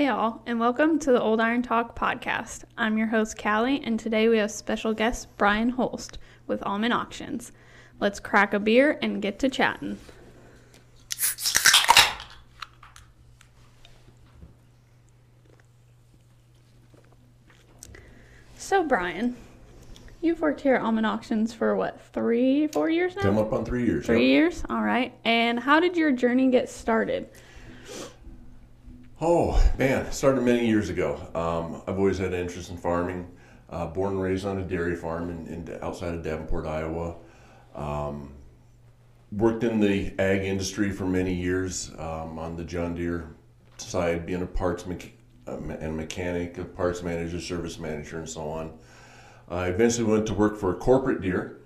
Hey, all, and welcome to the Old Iron Talk podcast. I'm your host, Callie, and today we have special guest Brian Holst with Aumann Auctions. Let's crack a beer and get to chatting. So, Brian, you've worked here at Aumann Auctions for what, three, four years now? Come up on three years. Three yep. years? All right. And how did your journey get started? Oh man, started many years ago. Um, I've always had an interest in farming. Uh, born and raised on a dairy farm in, in outside of Davenport, Iowa. Um, worked in the ag industry for many years um, on the John Deere side, being a parts mech- uh, me- and mechanic, a parts manager, service manager, and so on. I eventually went to work for a corporate Deere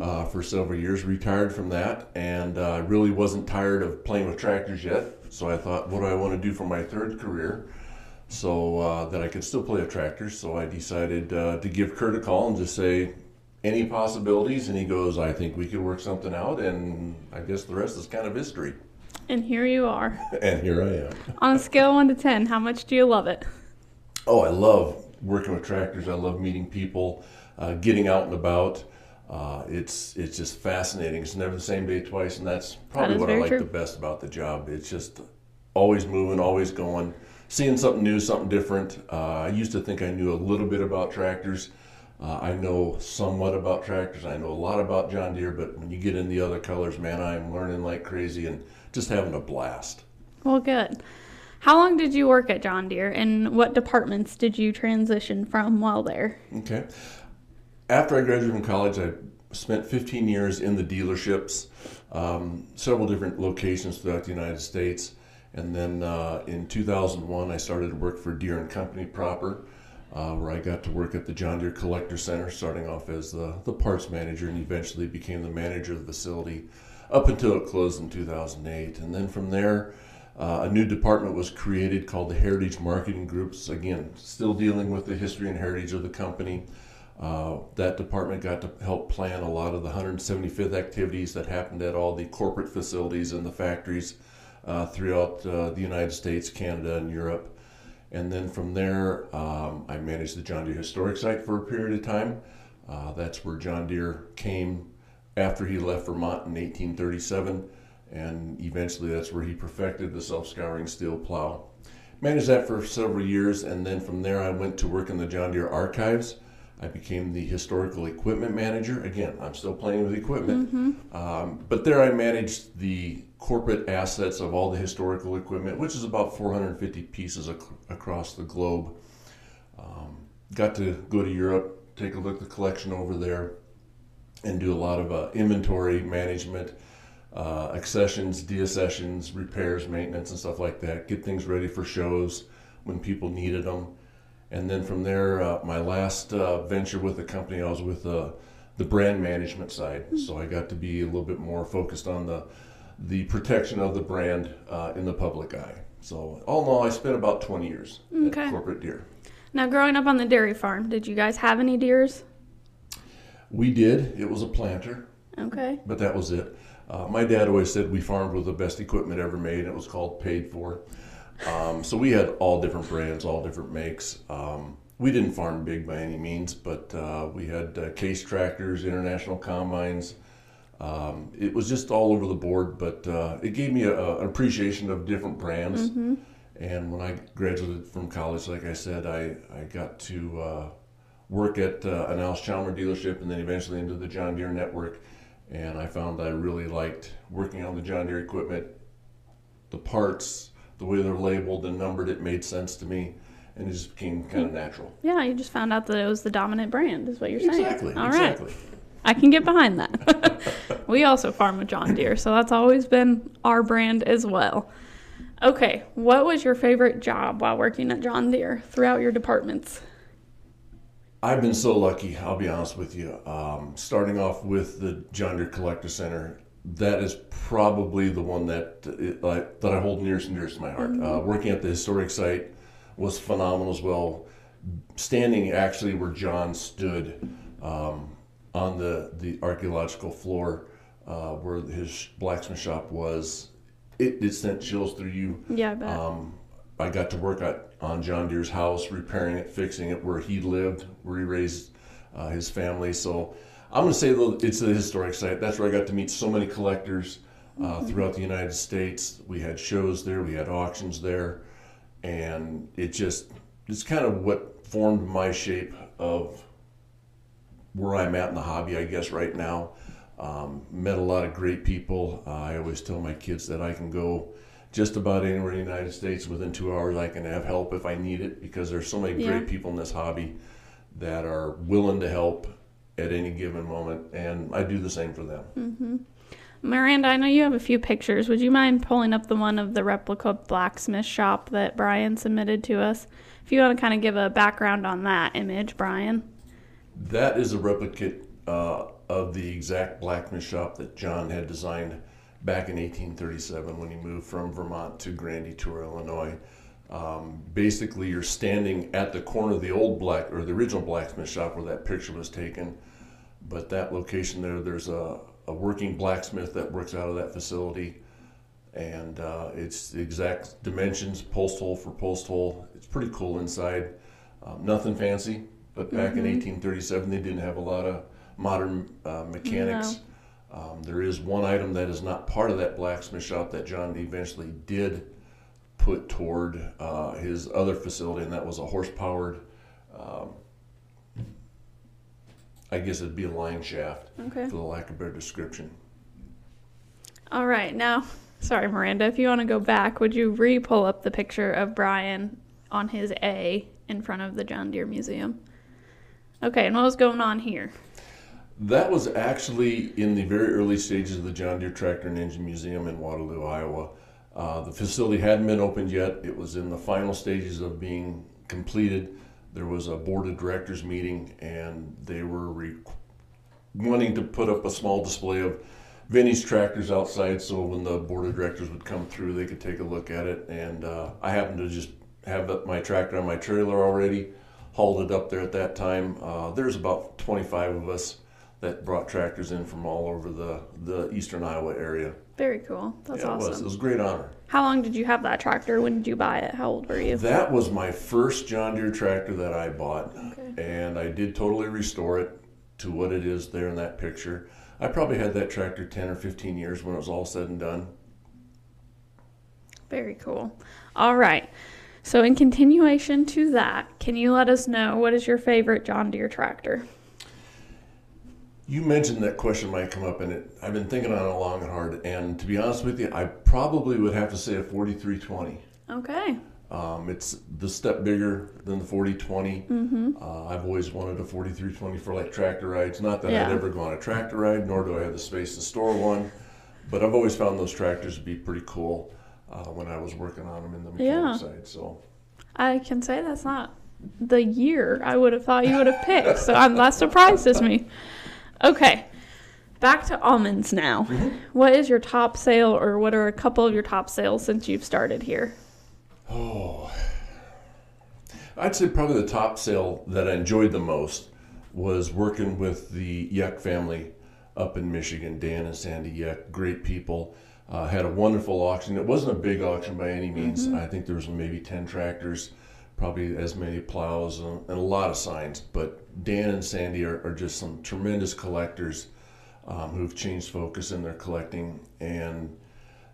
uh, for several years, retired from that, and uh, really wasn't tired of playing with tractors yet. So I thought, what do I want to do for my third career? So uh, that I could still play a tractor. So I decided uh, to give Kurt a call and just say, any possibilities? And he goes, I think we could work something out. And I guess the rest is kind of history. And here you are. And here I am. On a scale of 1 to 10, how much do you love it? Oh, I love working with tractors. I love meeting people, uh, getting out and about. Uh, it's it's just fascinating. It's never the same day twice, and that's probably is what I like true. the best about the job. It's just always moving, always going, seeing something new, something different. Uh, I used to think I knew a little bit about tractors. Uh, I know somewhat about tractors. I know a lot about John Deere, but when you get in the other colors, man, I'm learning like crazy and just having a blast. Well, good. How long did you work at John Deere and what departments did you transition from while there? Okay. After I graduated from college, I spent 15 years in the dealerships, um, several different locations throughout the United States. And then uh, in 2001, I started to work for Deere and Company proper, uh, where I got to work at the John Deere Collector Center, starting off as the, the parts manager and eventually became the manager of the facility up until it closed in 2008. And then from there, uh, a new department was created called the Heritage Marketing Groups. Again, still dealing with the history and heritage of the company. Uh, that department got to help plan a lot of the 175th activities that happened at all the corporate facilities and the factories uh, throughout uh, the United States, Canada, and Europe. And then from there, um, I managed the John Deere Historic Site for a period of time. Uh, that's where John Deere came after he left Vermont in 1837, and eventually that's where he perfected the self scouring steel plow. Managed that for several years, and then from there, I went to work in the John Deere archives. I became the historical equipment manager. Again, I'm still playing with equipment, um, but there I managed the corporate assets of all the historical equipment, which is about 450 pieces ac- across the globe. Um, got to go to Europe, take a look at the collection over there, and do a lot of uh, inventory management, uh, accessions, deaccessions, repairs, maintenance, and stuff like that. Get things ready for shows when people needed them. And then from there, uh, my last uh, venture with the company, I was with uh, the brand management side. So I got to be a little bit more focused on the the protection of the brand uh, in the public eye. So all in all, I spent about 20 years Okay. at corporate Deere. Now, growing up on the dairy farm, did you guys have any Deeres? We did. It was a planter. Okay. but that was it. Uh, my dad always said we farmed with the best equipment ever made. It was called paid for. Um, so we had all different brands, all different makes. Um, we didn't farm big by any means, but uh, we had uh, case tractors, international combines. Um, it was just all over the board, but uh, it gave me a, a- an appreciation of different brands. And when I graduated from college, like I said, I, I got to uh, work at uh, an Allis Chalmer dealership and then eventually into the John Deere network. And I found I really liked working on the John Deere equipment. The parts, the way they're labeled and numbered, it made sense to me. And it just became kind of natural. Yeah, you just found out that it was the dominant brand, is what you're saying. Exactly. All right. exactly. I can get behind that. we also farm with John Deere, so that's always been our brand as well. Okay, what was your favorite job while working at John Deere throughout your departments? I've been so lucky, I'll be honest with you. Um, starting off with the John Deere Collector Center, that is probably the one that like, that I hold nearest and dearest to my heart. Uh, working at the historic site was phenomenal as well. Standing actually where John stood um, on the, the archaeological floor uh, where his blacksmith shop was, it, it sent chills through you. Yeah, I bet. Um, I got to work at, on John Deere's house, repairing it, fixing it where he lived, where he raised uh, his family. So I'm going to say though it's a historic site. That's where I got to meet so many collectors uh, throughout the United States. We had shows there, we had auctions there, and it just it's kind of what formed my shape of where I'm at in the hobby, I guess, right now. Um, met a lot of great people. Uh, I always tell my kids that I can go just about anywhere in the United States within two hours. I can have help if I need it because there's so many Yeah. great people in this hobby that are willing to help at any given moment, and I do the same for them. Mm-hmm. Miranda, I know you have a few pictures. Would you mind pulling up the one of the replica blacksmith shop that Brian submitted to us? If you want to kind of give a background on that image, Brian. That is a replicate uh, of the exact blacksmith shop that John had designed back in 1837 when he moved from Vermont to Grand Detour, Illinois. Um, basically, you're standing at the corner of the old black or the original blacksmith shop where that picture was taken. But that location there, there's a, a working blacksmith that works out of that facility, and uh, it's the exact dimensions, post hole for post hole. It's pretty cool inside. Um, nothing fancy, but back in 1837, they didn't have a lot of modern uh, mechanics. Um, there is one item that is not part of that blacksmith shop that John eventually did put toward uh, his other facility, and that was a horse powered, um, I guess it'd be a line shaft, Okay. for the lack of better description. All right. Now, sorry, Miranda, if you want to go back, would you re pull up the picture of Brian on his A in front of the John Deere Museum? Okay, and what was going on here? That was actually in the very early stages of the John Deere Tractor and Engine Museum in Waterloo, Iowa. Uh, the facility hadn't been opened yet. It was in the final stages of being completed. There was a board of directors meeting, and they were re- wanting to put up a small display of vintage tractors outside, so when the board of directors would come through, they could take a look at it. And uh, I happened to just have my tractor on my trailer already, hauled it up there at that time. Uh, there's about 25 of us that brought tractors in from all over the, the eastern Iowa area. Very cool. That's yeah, it was. It was a great honor. How long did you have that tractor? When did you buy it? How old were you? That was my first John Deere tractor that I bought, Okay. and I did totally restore it to what it is there in that picture. I probably had that tractor 10 or 15 years when it was all said and done. Very cool. All right. So, in continuation to that, can you let us know what is your favorite John Deere tractor? You mentioned that question might come up, and it, I've been thinking on it long and hard. And to be honest with you, I probably would have to say a 4320. Okay. Um, it's the step bigger than the 4020. Mm-hmm. Uh, I've always wanted a 4320 for like tractor rides. Not that Yeah. I'd ever go on a tractor ride, nor do I have the space to store one. But I've always found those tractors to be pretty cool uh, when I was working on them in the mechanic Yeah. side. So I can say that's not the year I would have thought you would have picked. So I'm that surprises me. Okay. Back to Aumann's now. What is your top sale or what are a couple of your top sales since you've started here? Oh, I'd say probably the top sale that I enjoyed the most was working with the Yuck family up in Michigan. Dan and Sandy Yuck, great people. Uh, had a wonderful auction. It wasn't a big auction by any means. I think there was maybe ten tractors, probably as many plows, and, a lot of signs. But Dan and Sandy are, are just some tremendous collectors um, who've changed focus in their collecting. And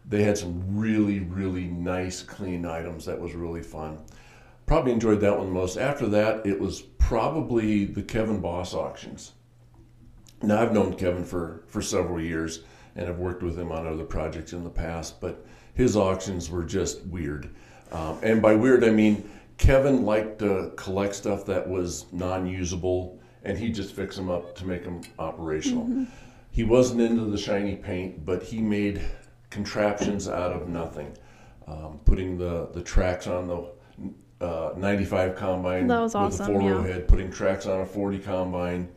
they had some really really nice clean items that was really fun. Probably enjoyed that one the most. After that it was probably the kevin boss auctions. Now i've known kevin for for several years and have worked with him on other projects in the past but his auctions were just weird. Um, and by weird i mean kevin liked to collect stuff that was non-usable and he just fix them up to make them operational he wasn't into the shiny paint but he made contraptions out of nothing. Um, putting the, the tracks on the uh, 95 combine That was with a awesome, four row yeah. head, putting tracks on a 40 combine.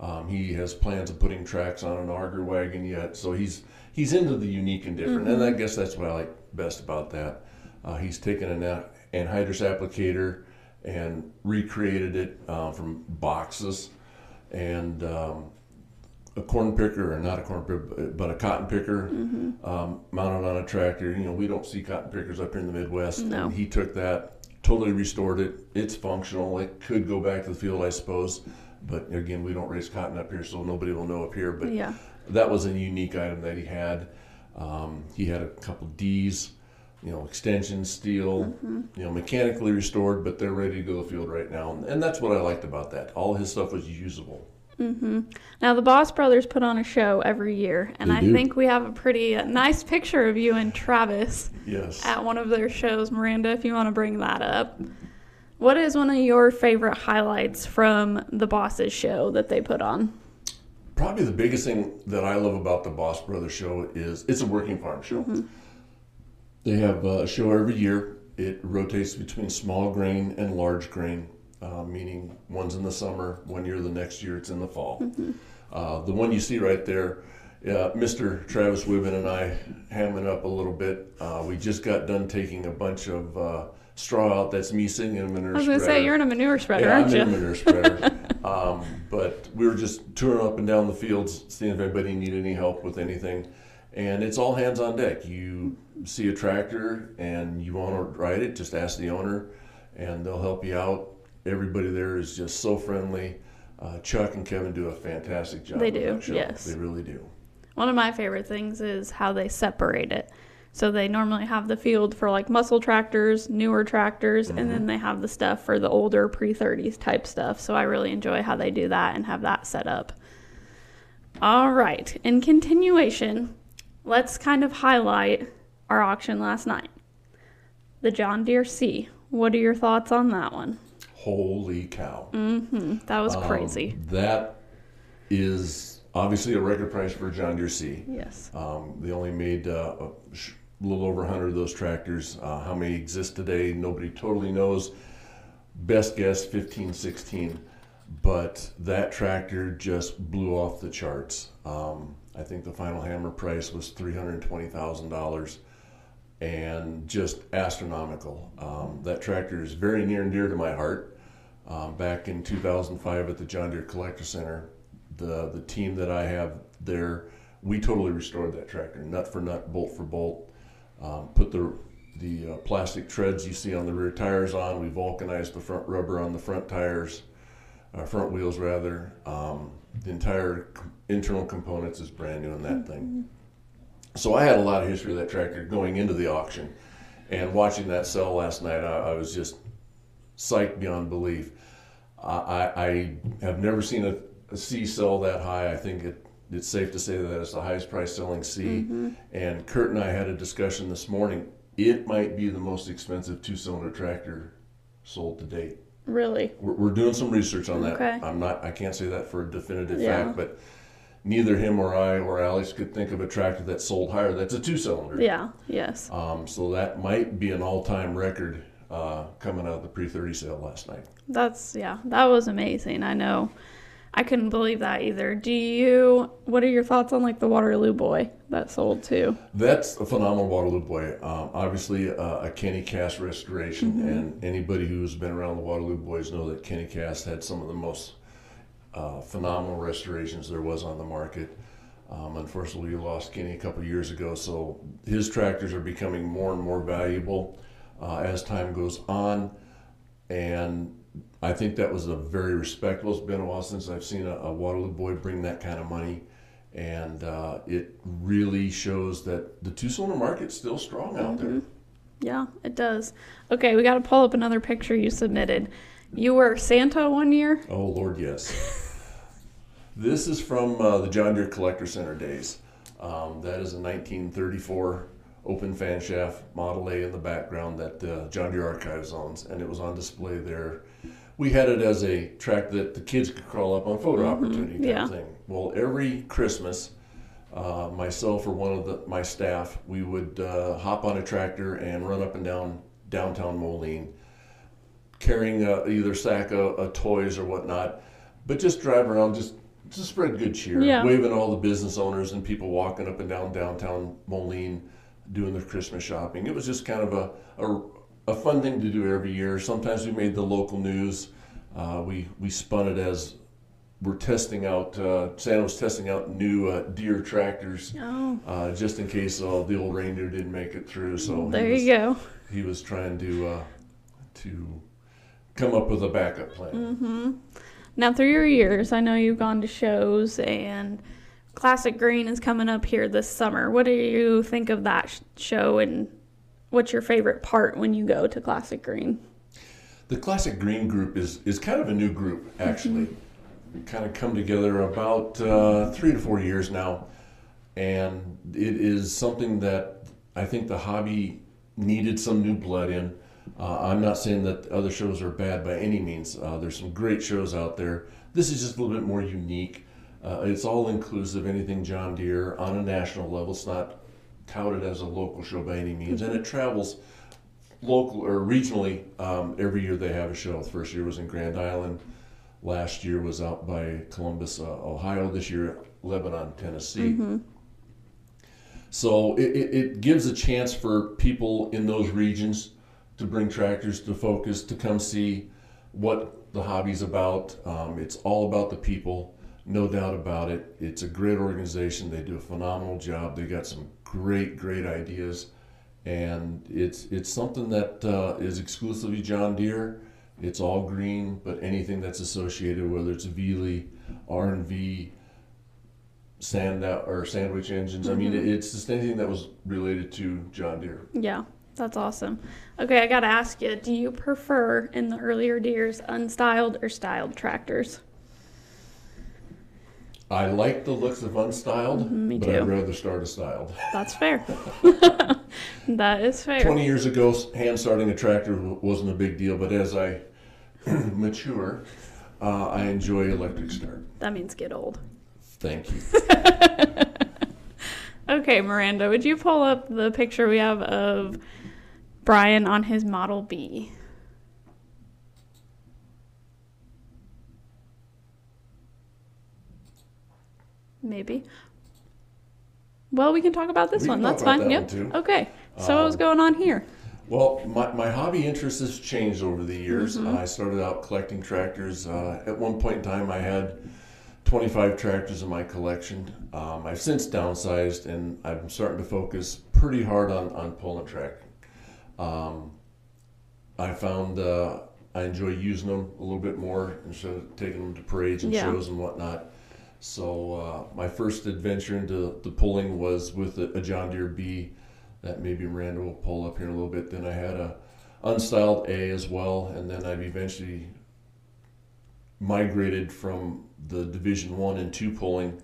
Um, he has plans of putting tracks on an auger wagon yet, so he's he's into the unique and different, and I Mm-hmm. guess that's what I like best about that. Uh, he's taken an a- anhydrous applicator and recreated it uh, from boxes, and um, a corn picker, or not a corn picker, but a cotton picker um, mounted on a tractor. You know, we don't see cotton pickers up here in the Midwest. No. And he took that, totally restored it. It's functional. It could go back to the field, I suppose. But again, we don't raise cotton up here, so nobody will know up here. But Yeah. that was a unique item that he had. Um, he had a couple D's, you know, extension steel, Mm-hmm. you know, mechanically restored, but they're ready to go to the field right now. And that's what I liked about that. All his stuff was usable. Now the Boss Brothers put on a show every year, and They I do. think we have a pretty uh, nice picture of you and Travis Yes. at one of their shows. Miranda, if you want to bring that up. What is one of your favorite highlights from the Bosses show that they put on? Probably the biggest thing that I love about the Boss Brothers show is it's a working farm show. They have a show every year. It rotates between small grain and large grain, uh, meaning one's in the summer, one year the next year it's in the fall. Uh, the one you see right there, uh, Mr. Travis Wibben and I hamming up a little bit. Uh, we just got done taking a bunch of uh, straw out. That's me sitting in a manure I was going to say spreader. you're in a manure spreader, Yeah, aren't I'm you? in a manure spreader. um, but we were just touring up and down the fields, seeing if anybody needed any help with anything. And it's all hands on deck. You see a tractor and you want to ride it, just ask the owner, and they'll help you out. Everybody there is just so friendly. Uh, Chuck and Kevin do a fantastic job. They do, yes. They really do. One of my favorite things is how they separate it. So they normally have the field for like muscle tractors, newer tractors, and then they have the stuff for the older pre 30s type stuff. So I really enjoy how they do that and have that set up. All right. In continuation, let's kind of highlight our auction last night. The John Deere C. What are your thoughts on that one? Holy cow. That was Um, crazy. that is obviously a record price for John Deere C. yes. Um, they only made uh, a sh- little over 100 of those tractors. Uh, how many exist today, nobody totally knows. Best guess 15, 16. But that tractor just blew off the charts. Um, I think the final hammer price was $320,000 and just astronomical. Um, that tractor is very near and dear to my heart. Um, back in 2005 at the John Deere Collector Center, the the team that I have there, we totally restored that tractor, nut for nut, bolt for bolt. Um, put the the uh, plastic treads you see on the rear tires on. We vulcanized the front rubber on the front tires, uh, front wheels rather. Um, the entire internal components is brand new in that thing. So I had a lot of history of that tractor going into the auction, and watching that sell last night, I, I was just psyched beyond belief. I, I, I have never seen a, a C sell that high. I think it, it's safe to say that it's the highest price selling C. Mm-hmm. And Kurt and I had a discussion this morning. It might be the most expensive two cylinder tractor sold to date. Really? We're, we're doing some research on that. Okay. I'm not. I can't say that for a definitive Yeah. fact, but neither him or I or Alex could think of a tractor that sold higher. That's a two cylinder. Yeah. Yes. Um, so that might be an all time record uh, coming out of the pre 30 sale last night. That's yeah, that was amazing. I know. I couldn't believe that either. Do you what are your thoughts on like the Waterloo boy that sold too? That's a phenomenal Waterloo boy. Um, obviously, uh, a Kenny Cast restoration, and anybody who's been around the Waterloo boys know that Kenny Cast had some of the most uh, phenomenal restorations there was on the market. Um, unfortunately, we lost Kenny a couple years ago, so his tractors are becoming more and more valuable uh, as time goes on. And I think that was a very respectable. It's been a while since I've seen a, a Waterloo boy bring that kind of money, and uh, it really shows that the two-cylinder market's still strong out there. Yeah, it does. Okay, we got to pull up another picture you submitted. You were Santa one year. Oh Lord, yes. this is from uh, the John Deere Collector Center days. Um, that is a 1934 open fan shaft Model A in the background that uh, John Deere Archives owns, and it was on display there. We had it as a track that the kids could crawl up on photo opportunity type yeah. thing. Well, every Christmas, uh, myself or one of the, my staff, we would uh, hop on a tractor and run up and down downtown Moline carrying uh, either a sack of, of toys or whatnot, but just drive around, just to spread good cheer, Yeah. waving all the business owners and people walking up and down downtown Moline doing their Christmas shopping. It was just kind of a, a, a fun thing to do every year. Sometimes we made the local news. Uh, we, we spun it as we're testing out. Uh, Santa was testing out new uh, Deere tractors Oh, uh, just in case uh, the old reindeer didn't make it through. So there was, you go. He was trying to uh, to come up with a backup plan. hmm Now, through your years, I know you've gone to shows, and Classic Green is coming up here this summer. What do you think of that show, and what's your favorite part when you go to Classic Green? The Classic Green group is is kind of a new group actually. We kind of come together about uh, three to four years now, and it is something that I think the hobby needed some new blood in. Uh, I'm not saying that other shows are bad by any means. Uh, there's some great shows out there. This is just a little bit more unique. Uh, it's all inclusive, anything John Deere on a national level. It's not touted as a local show by any means, and it travels local or regionally um, every year they have a show. The first year was in Grand Island. Last year was out by Columbus, uh, Ohio. This year, Lebanon, Tennessee. So it, it, it gives a chance for people in those regions to bring tractors to focus, to come see what the hobby's about. Um, it's all about the people, no doubt about it. It's a great organization. They do a phenomenal job. They got some great, great ideas, and it's it's something that uh, is exclusively John Deere. It's all green, but anything that's associated, whether it's Velie, R and V, sand or sandwich engines. I mean, it, it's just anything that was related to John Deere. Yeah, that's awesome. Okay, I gotta ask you, do you prefer in the earlier Deeres unstyled or styled tractors? I like the looks of unstyled, Mhm, me but too. I'd rather start a styled. That's fair. that is fair. 20 years ago, hand starting a tractor wasn't a big deal, but as I mature, uh, I enjoy electric start. That means get old. Thank you. Okay, Miranda, would you pull up the picture we have of Brian on his Model B? Maybe. Well, we can talk about this We one. That's fine. that Yep. Okay. So what was Um, going on here? Well, my, my hobby interest has changed over the years. Mhm. I started out collecting tractors. Uh, at one point in time, I had 25 tractors in my collection. Um, I've since downsized and I'm starting to focus pretty hard on, on pulling track. Um, I found uh, I enjoy using them a little bit more instead of taking them to parades and Yeah. shows and whatnot. So uh, my first adventure into the pulling was with a, a John Deere B that maybe Miranda will pull up here in a little bit. Then I had a unstyled A as well, and then I've eventually migrated from the Division One and Two pulling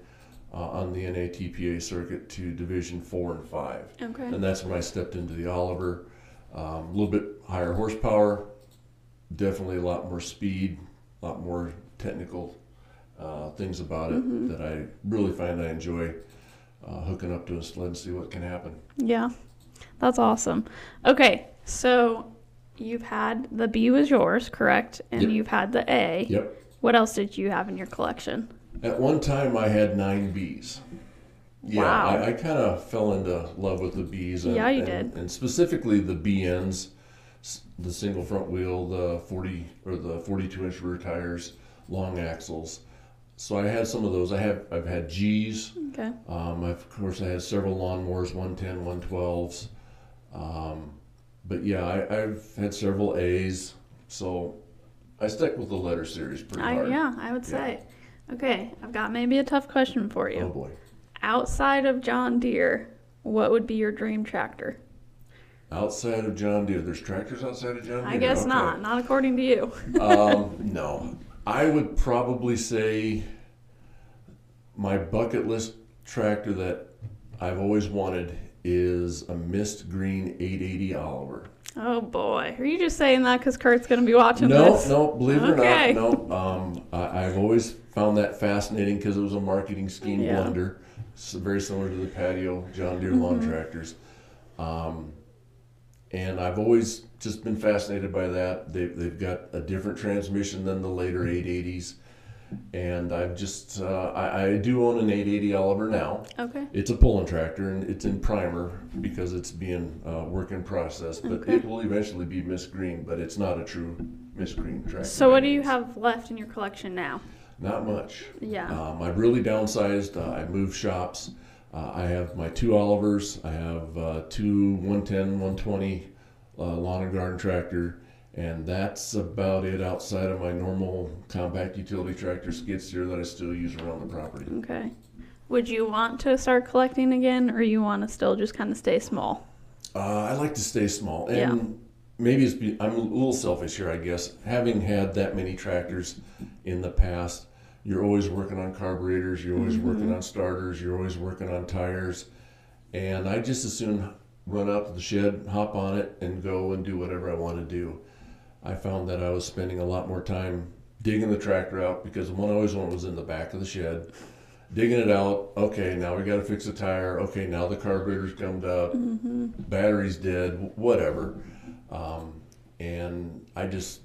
uh, on the NATPA circuit to Division Four and Five, Okay. and that's when I stepped into the Oliver. Um, a little bit higher horsepower, definitely a lot more speed, a lot more technical uh, things about it Mhm. that I really find I enjoy uh, hooking up to a sled and see what can happen. Yeah. That's awesome. Okay. So you've had the B was yours, correct? And Yep. you've had the A. Yep. What else did you have in your collection? At one time, I had nine bees. Yeah, Wow. I, I kind of fell into love with the bees. And, Yeah, you and, did. And specifically the BNs, the single front wheel, the 40 or the 42 inch rear tires, long axles. So I had some of those. I have I've had G's. Okay. Um, I've, of course, I had several lawnmowers, 110, 112s. Um, but yeah, I, I've had several A's. So I stuck with the letter series pretty I, hard. yeah, I would say. Okay, I've got maybe a tough question for you. Oh boy. Outside of John Deere, what would be your dream tractor? Outside of John Deere, there's tractors outside of John Deere. I guess Okay. not. Not according to you. um, no, I would probably say my bucket list tractor that I've always wanted is a mist green 880 Oliver. Oh boy, are you just saying that because Kurt's gonna be watching No, this? no, believe it Okay. or not, no. Um, I, I've always found that fascinating because it was a marketing scheme Yeah. blunder, very similar to the patio John Deere lawn Mhm. tractors. Um, and I've always just been fascinated by that. They've, they've got a different transmission than the later 880s. And I've just, uh, I, I do own an 880 Oliver now. Okay. It's a pulling tractor and it's in primer because it's being uh, work in process. But Okay. it will eventually be Mist Green, but it's not a true Mist Green tractor. So what do you have left in your collection now? Not much. Yeah. Um, I've really downsized. Uh, I moved shops. Uh, I have my two Olivers. I have uh, two 110, 120 uh, lawn and garden tractor, and that's about it outside of my normal compact utility tractor skid steer that I still use around the property. Okay. Would you want to start collecting again, or you want to still just kind of stay small? Uh, I like to stay small, and Yeah. maybe it's be, I'm a little selfish here, I guess. Having had that many tractors in the past, you're always working on carburetors, you're always working on starters, you're always working on tires, and I just as soon run out to the shed, hop on it, and go and do whatever I want to do. I found that I was spending a lot more time digging the tractor out because the one I always wanted was in the back of the shed. Digging it out. Okay, now we got to fix the tire. Okay, now the carburetor's gummed up, battery's dead, whatever. Um, and I just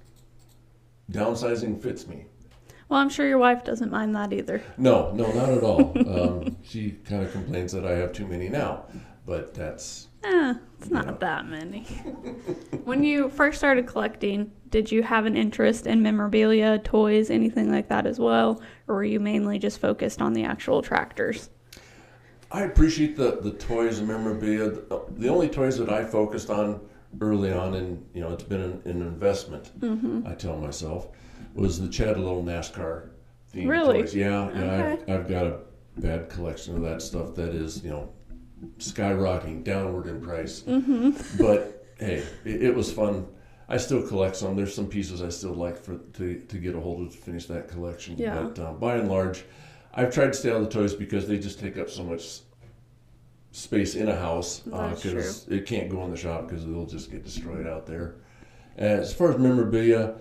downsizing fits me. Well, I'm sure your wife doesn't mind that either. No, no, not at all. um, she kind of complains that I have too many now, but that's Eh, it's not Yeah. that many. when you first started collecting, did you have an interest in memorabilia, toys, anything like that as well? Or were you mainly just focused on the actual tractors? I appreciate the, the toys and memorabilia. The, the only toys that I focused on early on, and you know, it's been an, an investment. I tell myself, was the Chad Little NASCAR themed Really? toys. Yeah, yeah. Okay. I've, I've got a bad collection of that stuff that is, you know, skyrocketing downward in price. But hey, it, it was fun. I still collect some. There's some pieces I still like for to, to get a hold of to finish that collection. Yeah. But uh, by and large, I've tried to stay on the toys because they just take up so much space in a house because it can't go in the shop because they'll just get destroyed out there. As far as memorabilia,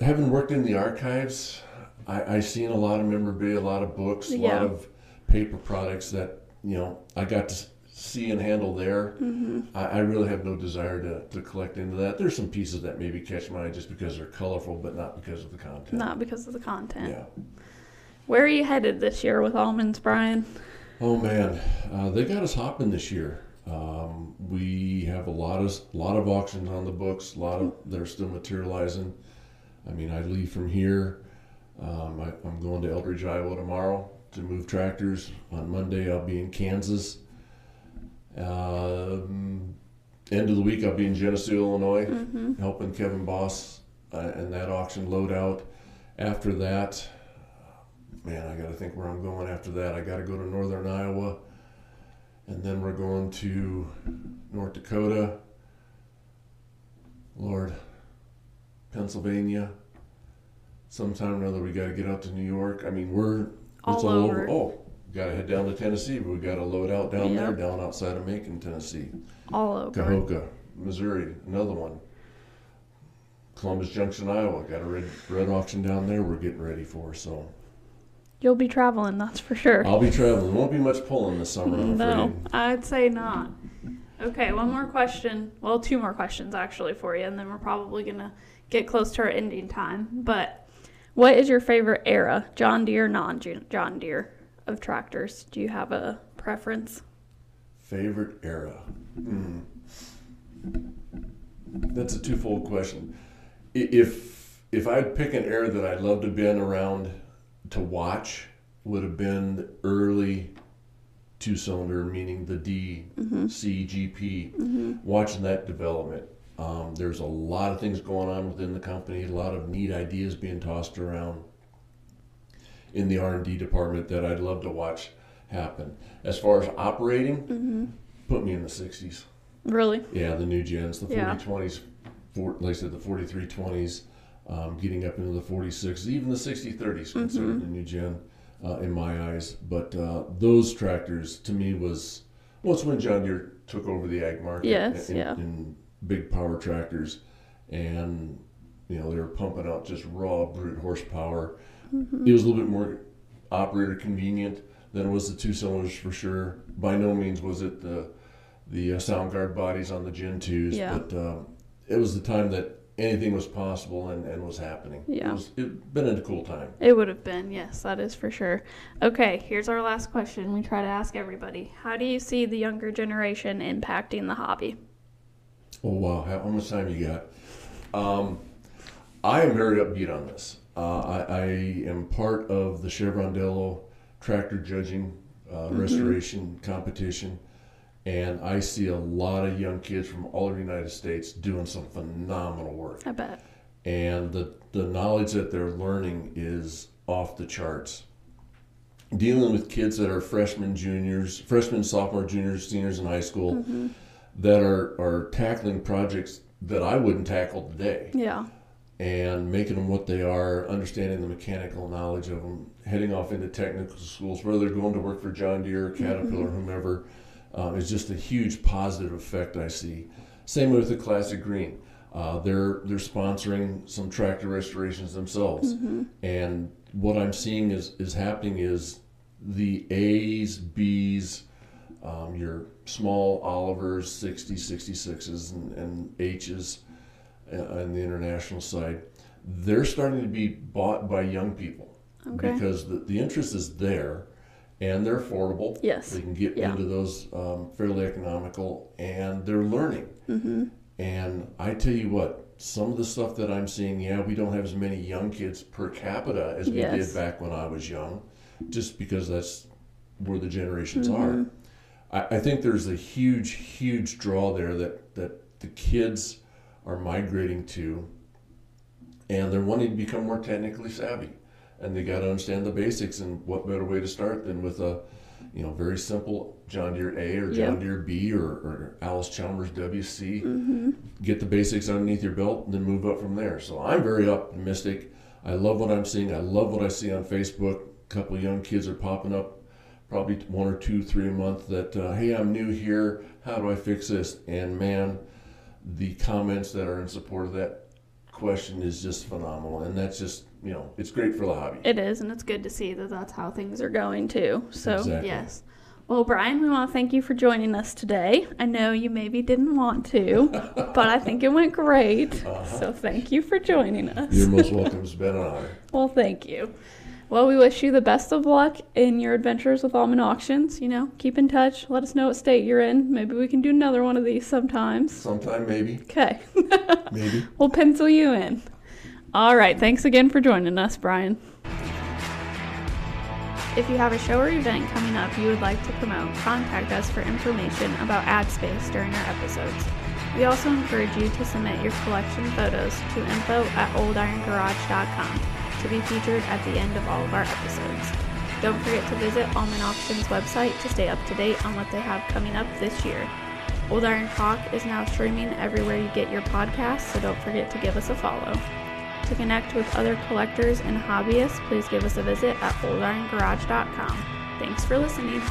having worked in the archives, I, I seen a lot of memorabilia, a lot of books, a Yeah. lot of paper products that you know I got to see and handle there. Mm-hmm. I, I really have no desire to, to collect into that. There's some pieces that maybe catch my eye just because they're colorful, but not because of the content. Not because of the content. Yeah. Where are you headed this year with Aumann's, Brian? Oh man, uh, they got us hopping this year. Um, we have a lot of a lot of auctions on the books. A lot of they're still materializing. I mean, I leave from here. Um, I, I'm going to Eldridge, Iowa tomorrow to move tractors. On Monday, I'll be in Kansas. Um, end of the week, I'll be in Geneseo, Illinois, helping Kevin Boss uh, and that auction load out. After that, man, I got to think where I'm going after that. I got to go to Northern Iowa, and then we're going to North Dakota. Lord, Pennsylvania. Sometime or other, we got to get out to New York. I mean, we're it's All all, over. over. Oh, got to head down to Tennessee, but we got to load out down there, down outside of Macon, Tennessee. All over. Cahokia, Missouri, another one. Columbus Junction, Iowa, got a red red auction down there. We're getting ready for. So You'll be traveling, that's for sure. I'll be traveling. Won't be much pulling this summer, I'm No, afraid. I'd say not. Okay, one more question. Well, two more questions actually for you, and then we're probably gonna get close to our ending time. But what is your favorite era, John Deere, non John Deere, of tractors? Do you have a preference? Favorite era? Hmm. That's a twofold question. If if I'd pick an era that I'd love to have been around to watch, would have been the early two cylinder, meaning the D, C, GP. Watching that development. Um, there's a lot of things going on within the company. A lot of neat ideas being tossed around in the R and D department that I'd love to watch happen. As far as operating, put me in the '60s. Really? Yeah, the new gens, the Yeah. 4020s, for, like I said, the 4320s, um, getting up into the 46s, even the 6030s considered the new gen uh, in my eyes. But uh, those tractors to me was, well, it's when John Deere took over the ag market Yes, in, yeah. in big power tractors. And, you know, they were pumping out just raw brute horsepower. It was a little bit more operator convenient than it was the two cylinders for sure. By no means was it the the uh, sound guard bodies on the Gen 2s, Yeah. but um, it was the time that anything was possible and, and was happening. Yeah. It was it been a cool time. It would have been, yes, that is for sure. Okay, here's our last question. We try to ask everybody How do you see the younger generation impacting the hobby? Oh wow, how, how much time you got? Um, I am very upbeat on this. Uh, I, I am part of the Chevron Delo tractor judging uh, restoration competition, and I see a lot of young kids from all over the United States doing some phenomenal work. I bet. And the, the knowledge that they're learning is off the charts. Dealing with kids that are freshmen, juniors, freshmen, sophomore, juniors, seniors in high school that are, are tackling projects that I wouldn't tackle today Yeah. and making them what they are, understanding the mechanical knowledge of them, heading off into technical schools, whether they're going to work for John Deere, or Caterpillar, whomever, um, is just a huge positive effect I see. Same with the Classic Green. Uh, they're they're sponsoring some tractor restorations themselves, and what I'm seeing is is happening is the A's, B's, um, your small Olivers, 60, 66s, and, and H's uh, on the international side, they're starting to be bought by young people Okay. because the, the interest is there and they're affordable. Yes. They can get Yeah. into those um, fairly economical and they're learning. Mm-hmm. And I tell you what, some of the stuff that I'm seeing, yeah, we don't have as many young kids per capita as we Yes. did back when I was young, just because that's where the generations Mm-hmm. are. I, I think there's a huge, huge draw there that, that the kids are migrating to, and they're wanting to become more technically savvy. And they got to understand the basics, and what better way to start than with a, you know, very simple John Deere A or John. Deere B or, or Allis Chalmers WC Mm-hmm. get the basics underneath your belt and then move up from there. So I'm very optimistic. I love what I'm seeing. I love what I see on Facebook. A couple of young kids are popping up, probably one or two, three a month. That uh, hey, I'm new here. How do I fix this? And man, the comments that are in support of that question is just phenomenal. And that's just you know, it's great for the hobby. It is, and it's good to see that that's how things are going too. So, Exactly. yes. Well, Brian, we want to thank you for joining us today. I know you maybe didn't want to, but I think it went great. So, thank you for joining us. You're most welcome. It's been an honor. Well, thank you. Well, we wish you the best of luck in your adventures with Aumann Auctions. You know, keep in touch. Let us know what state you're in. Maybe we can do another one of these sometimes. Sometime maybe, Okay. maybe. we'll pencil you in. All right. Thanks again for joining us, Brian. If you have a show or event coming up you would like to promote, contact us for information about ad space during our episodes. We also encourage you to submit your collection photos to info at oldirongarage.com to be featured at the end of all of our episodes. Don't forget to visit Aumann Auctions website to stay up to date on what they have coming up this year. Old Iron Talk is now streaming everywhere you get your podcasts, so don't forget to give us a follow. To connect with other collectors and hobbyists, please give us a visit at oldirongarage.com. Thanks for listening.